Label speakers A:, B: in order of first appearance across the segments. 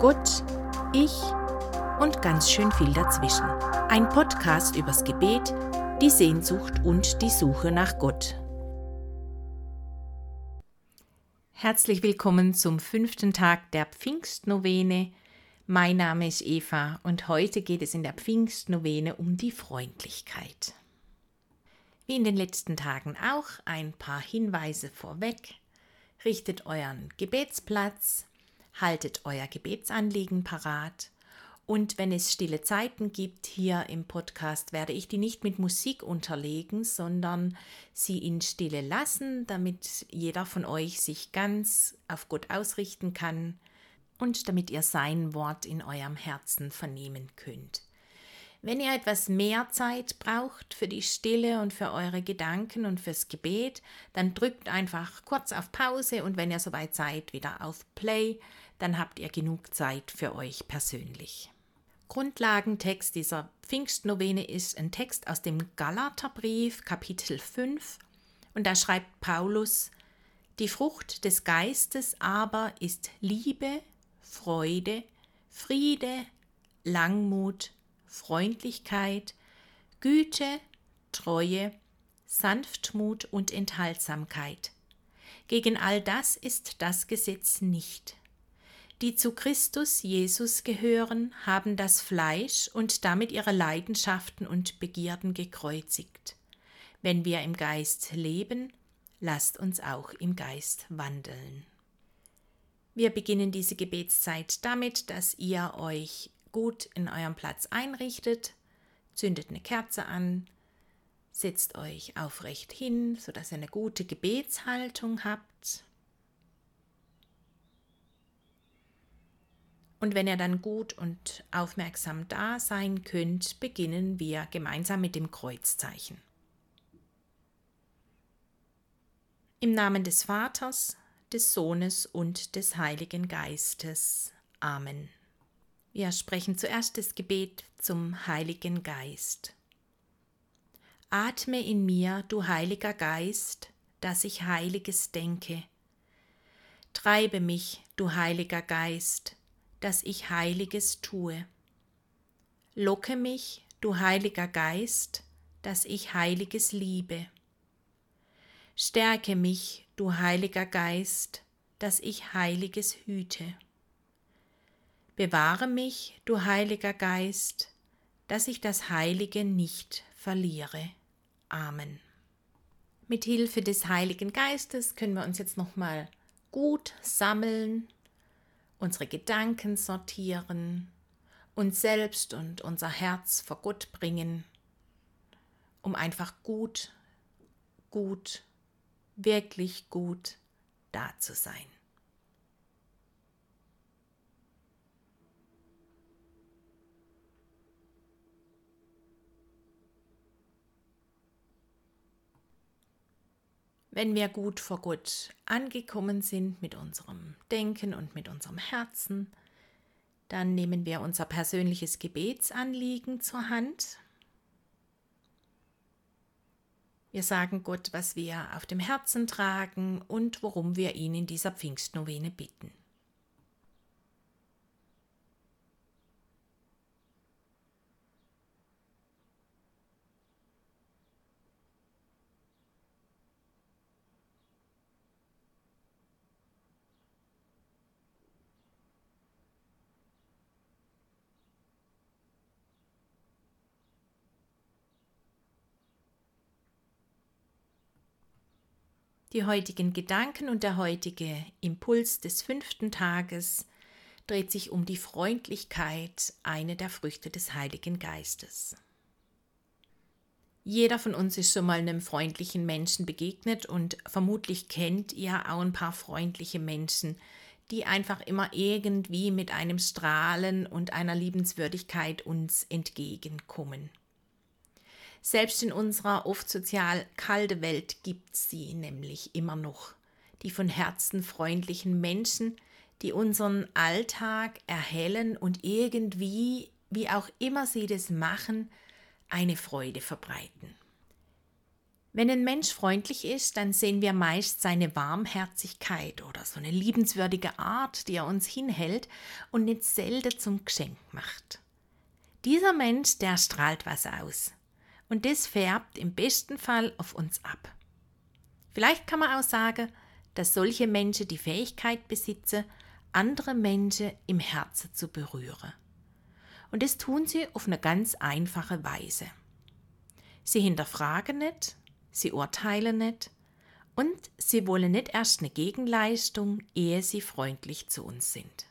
A: Gott, ich und ganz schön viel dazwischen. Ein Podcast übers Gebet, die Sehnsucht und die Suche nach Gott. Herzlich willkommen zum fünften Tag der Pfingstnovene. Mein Name ist Eva und heute geht es in der Pfingstnovene um die Freundlichkeit. Wie in den letzten Tagen auch ein paar Hinweise vorweg. Richtet euren Gebetsplatz, haltet euer Gebetsanliegen parat und wenn es stille Zeiten gibt hier im Podcast, werde ich die nicht mit Musik unterlegen, sondern sie in Stille lassen, damit jeder von euch sich ganz auf Gott ausrichten kann und damit ihr sein Wort in eurem Herzen vernehmen könnt. Wenn ihr etwas mehr Zeit braucht für die Stille und für eure Gedanken und fürs Gebet, dann drückt einfach kurz auf Pause und wenn ihr soweit seid, wieder auf Play, dann habt ihr genug Zeit für euch persönlich. Grundlagentext dieser Pfingstnovene ist ein Text aus dem Galaterbrief, Kapitel 5. Und da schreibt Paulus: Die Frucht des Geistes aber ist Liebe, Freude, Friede, Langmut, Freundlichkeit, Güte, Treue, Sanftmut und Enthaltsamkeit. Gegen all das ist das Gesetz nicht. Die zu Christus Jesus gehören, haben das Fleisch und damit ihre Leidenschaften und Begierden gekreuzigt. Wenn wir im Geist leben, lasst uns auch im Geist wandeln. Wir beginnen diese Gebetszeit damit, dass ihr euch gut in eurem Platz einrichtet, zündet eine Kerze an, setzt euch aufrecht hin, sodass ihr eine gute Gebetshaltung habt Und wenn ihr dann gut und aufmerksam da sein könnt, beginnen wir gemeinsam mit dem Kreuzzeichen. Im Namen des Vaters, des Sohnes und des Heiligen Geistes. Amen. Wir sprechen zuerst das Gebet zum Heiligen Geist. Atme in mir, du Heiliger Geist, dass ich Heiliges denke. Treibe mich, du Heiliger Geist, dass ich Heiliges tue. Locke mich, du Heiliger Geist, dass ich Heiliges liebe. Stärke mich, du Heiliger Geist, dass ich Heiliges hüte. Bewahre mich, du Heiliger Geist, dass ich das Heilige nicht verliere. Amen. Mit Hilfe des Heiligen Geistes können wir uns jetzt nochmal gut sammeln unsere Gedanken sortieren, uns selbst und unser Herz vor Gott bringen, um einfach gut, gut, wirklich gut da zu sein. Wenn wir gut vor Gott angekommen sind mit unserem Denken und mit unserem Herzen, dann nehmen wir unser persönliches Gebetsanliegen zur Hand. Wir sagen Gott, was wir auf dem Herzen tragen und worum wir ihn in dieser Pfingstnovene bitten. Die heutigen Gedanken und der heutige Impuls des fünften Tages dreht sich um die Freundlichkeit, eine der Früchte des Heiligen Geistes. Jeder von uns ist schon mal einem freundlichen Menschen begegnet und vermutlich kennt ihr auch ein paar freundliche Menschen, die einfach immer irgendwie mit einem Strahlen und einer Liebenswürdigkeit uns entgegenkommen. Selbst in unserer oft sozial kalte Welt gibt sie nämlich immer noch. Die von Herzen freundlichen Menschen, die unseren Alltag erhellen und irgendwie, wie auch immer sie das machen, eine Freude verbreiten. Wenn ein Mensch freundlich ist, dann sehen wir meist seine Warmherzigkeit oder so eine liebenswürdige Art, die er uns hinhält und nicht selten zum Geschenk macht. Dieser Mensch, der strahlt was aus. Und das färbt im besten Fall auf uns ab. Vielleicht kann man auch sagen, dass solche Menschen die Fähigkeit besitzen, andere Menschen im Herzen zu berühren. Und das tun sie auf eine ganz einfache Weise. Sie hinterfragen nicht, sie urteilen nicht und sie wollen nicht erst eine Gegenleistung, ehe sie freundlich zu uns sind.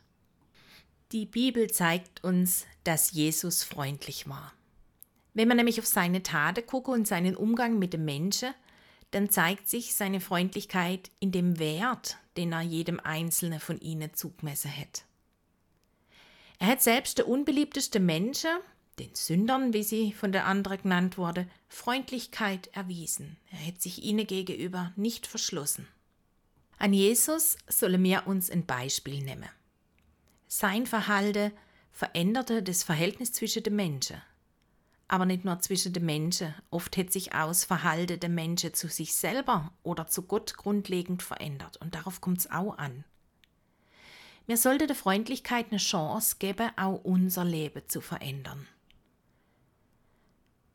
A: Die Bibel zeigt uns, dass Jesus freundlich war. Wenn man nämlich auf seine Taten gucke und seinen Umgang mit den Menschen, dann zeigt sich seine Freundlichkeit in dem Wert, den er jedem Einzelnen von ihnen zugemessen hat. Er hat selbst der unbeliebteste Menschen, den Sündern, wie sie von der anderen genannt wurde, Freundlichkeit erwiesen. Er hat sich ihnen gegenüber nicht verschlossen. An Jesus sollen wir uns ein Beispiel nehmen. Sein Verhalten veränderte das Verhältnis zwischen den Menschen. Aber nicht nur zwischen den Menschen. Oft hat sich das Verhalten der Menschen zu sich selber oder zu Gott grundlegend verändert. Und darauf kommt es auch an. Wir sollten der Freundlichkeit eine Chance geben, auch unser Leben zu verändern.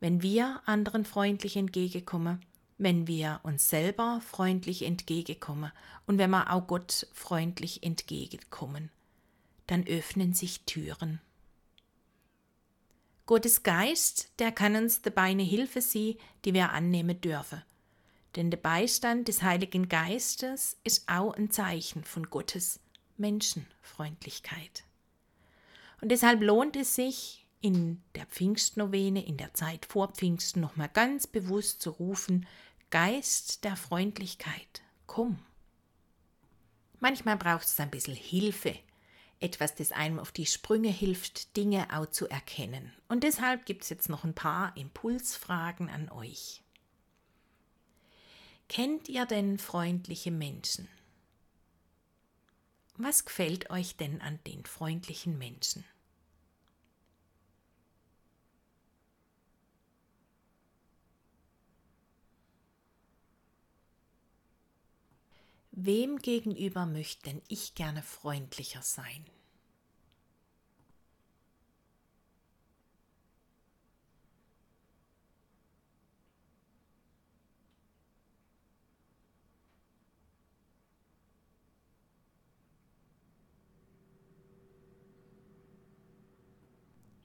A: Wenn wir anderen freundlich entgegenkommen, wenn wir uns selber freundlich entgegenkommen und wenn wir auch Gott freundlich entgegenkommen, dann öffnen sich Türen. Gottes Geist, der kann uns dabei eine Hilfe sein, die wir annehmen dürfen. Denn der Beistand des Heiligen Geistes ist auch ein Zeichen von Gottes Menschenfreundlichkeit. Und deshalb lohnt es sich, in der Pfingstnovene, in der Zeit vor Pfingsten, nochmal ganz bewusst zu rufen: Geist der Freundlichkeit, komm. Manchmal braucht es ein bisschen Hilfe, etwas, das einem auf die Sprünge hilft, Dinge auch zu erkennen. Und deshalb gibt es jetzt noch ein paar Impulsfragen an euch. Kennt ihr denn freundliche Menschen? Was gefällt euch denn an den freundlichen Menschen? Wem gegenüber möchte denn ich gerne freundlicher sein?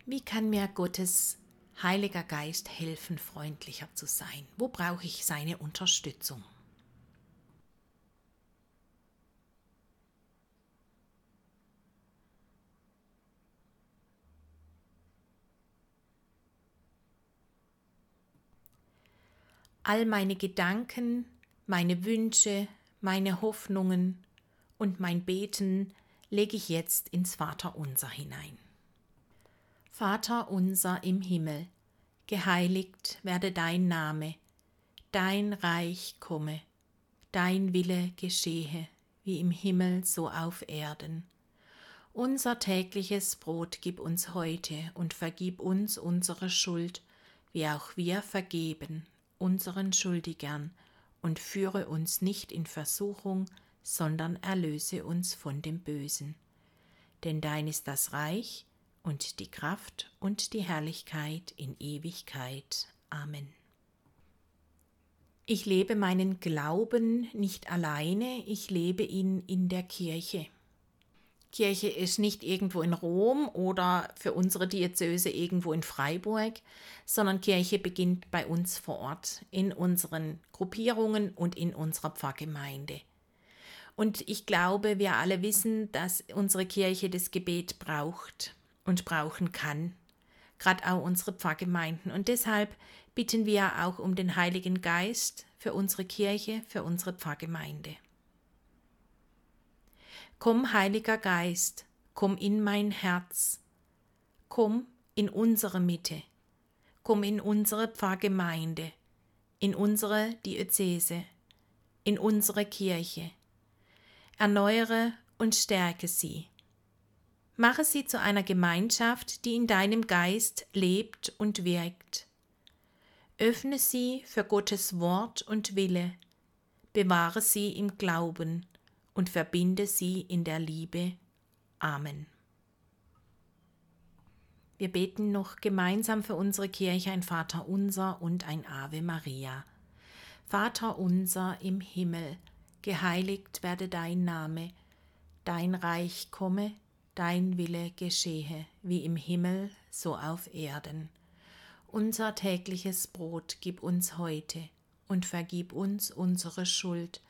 A: Wie kann mir Gottes Heiliger Geist helfen, freundlicher zu sein? Wo brauche ich seine Unterstützung? All meine Gedanken, meine Wünsche, meine Hoffnungen und mein Beten lege ich jetzt ins Vaterunser hinein. Vater unser im Himmel, geheiligt werde dein Name, dein Reich komme, dein Wille geschehe, wie im Himmel so auf Erden. Unser tägliches Brot gib uns heute und vergib uns unsere Schuld, wie auch wir vergeben unseren Schuldigern, und führe uns nicht in Versuchung, sondern erlöse uns von dem Bösen. Denn dein ist das Reich und die Kraft und die Herrlichkeit in Ewigkeit. Amen. Ich lebe meinen Glauben nicht alleine, ich lebe ihn in der Kirche. Kirche ist nicht irgendwo in Rom oder für unsere Diözese irgendwo in Freiburg, sondern Kirche beginnt bei uns vor Ort, in unseren Gruppierungen und in unserer Pfarrgemeinde. Und ich glaube, wir alle wissen, dass unsere Kirche das Gebet braucht und brauchen kann, gerade auch unsere Pfarrgemeinden. Und deshalb bitten wir auch um den Heiligen Geist für unsere Kirche, für unsere Pfarrgemeinde. Komm, Heiliger Geist, komm in mein Herz, komm in unsere Mitte, komm in unsere Pfarrgemeinde, in unsere Diözese, in unsere Kirche. Erneuere und stärke sie. Mache sie zu einer Gemeinschaft, die in deinem Geist lebt und wirkt. Öffne sie für Gottes Wort und Wille, bewahre sie im Glauben und verbinde sie in der Liebe. Amen. Wir beten noch gemeinsam für unsere Kirche ein Vater unser und ein Ave Maria. Vater unser im Himmel, geheiligt werde dein Name, dein Reich komme, dein Wille geschehe, wie im Himmel, so auf Erden. Unser tägliches Brot gib uns heute und vergib uns unsere Schuld,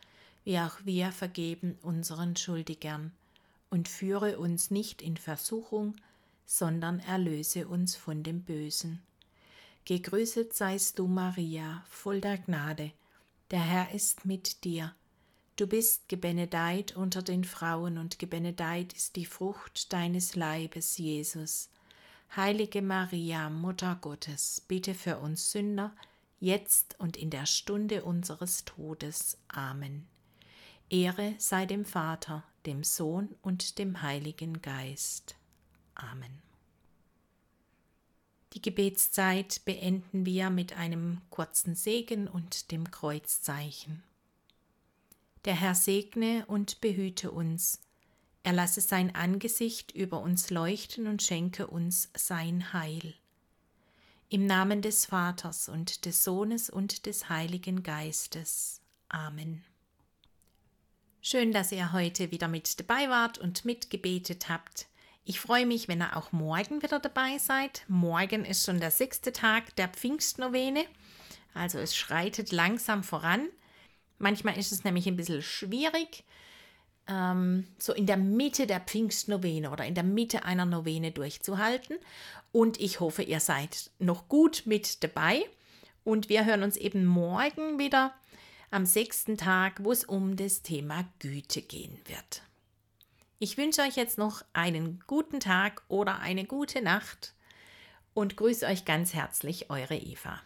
A: wie auch wir vergeben unseren Schuldigern, und führe uns nicht in Versuchung, sondern erlöse uns von dem Bösen. Gegrüßet seist du, Maria, voll der Gnade, der Herr ist mit dir. Du bist gebenedeit unter den Frauen, und gebenedeit ist die Frucht deines Leibes, Jesus. Heilige Maria, Mutter Gottes, bitte für uns Sünder, jetzt und in der Stunde unseres Todes. Amen. Ehre sei dem Vater, dem Sohn und dem Heiligen Geist. Amen. Die Gebetszeit beenden wir mit einem kurzen Segen und dem Kreuzzeichen. Der Herr segne und behüte uns er lasse sein Angesicht über uns leuchten und schenke uns sein Heil. Im Namen des Vaters und des Sohnes und des Heiligen Geistes. Amen. Schön, dass ihr heute wieder mit dabei wart und mitgebetet habt. Ich freue mich, wenn ihr auch morgen wieder dabei seid. Morgen ist schon der sechste Tag der Pfingstnovene. Also es schreitet langsam voran. Manchmal ist es nämlich ein bisschen schwierig, ähm, so in der Mitte der Pfingstnovene oder in der Mitte einer Novene durchzuhalten. Und ich hoffe, ihr seid noch gut mit dabei. Und wir hören uns eben morgen wieder am sechsten Tag, wo es um das Thema Güte gehen wird. Ich wünsche euch jetzt noch einen guten Tag oder eine gute Nacht und grüße euch ganz herzlich, eure Eva.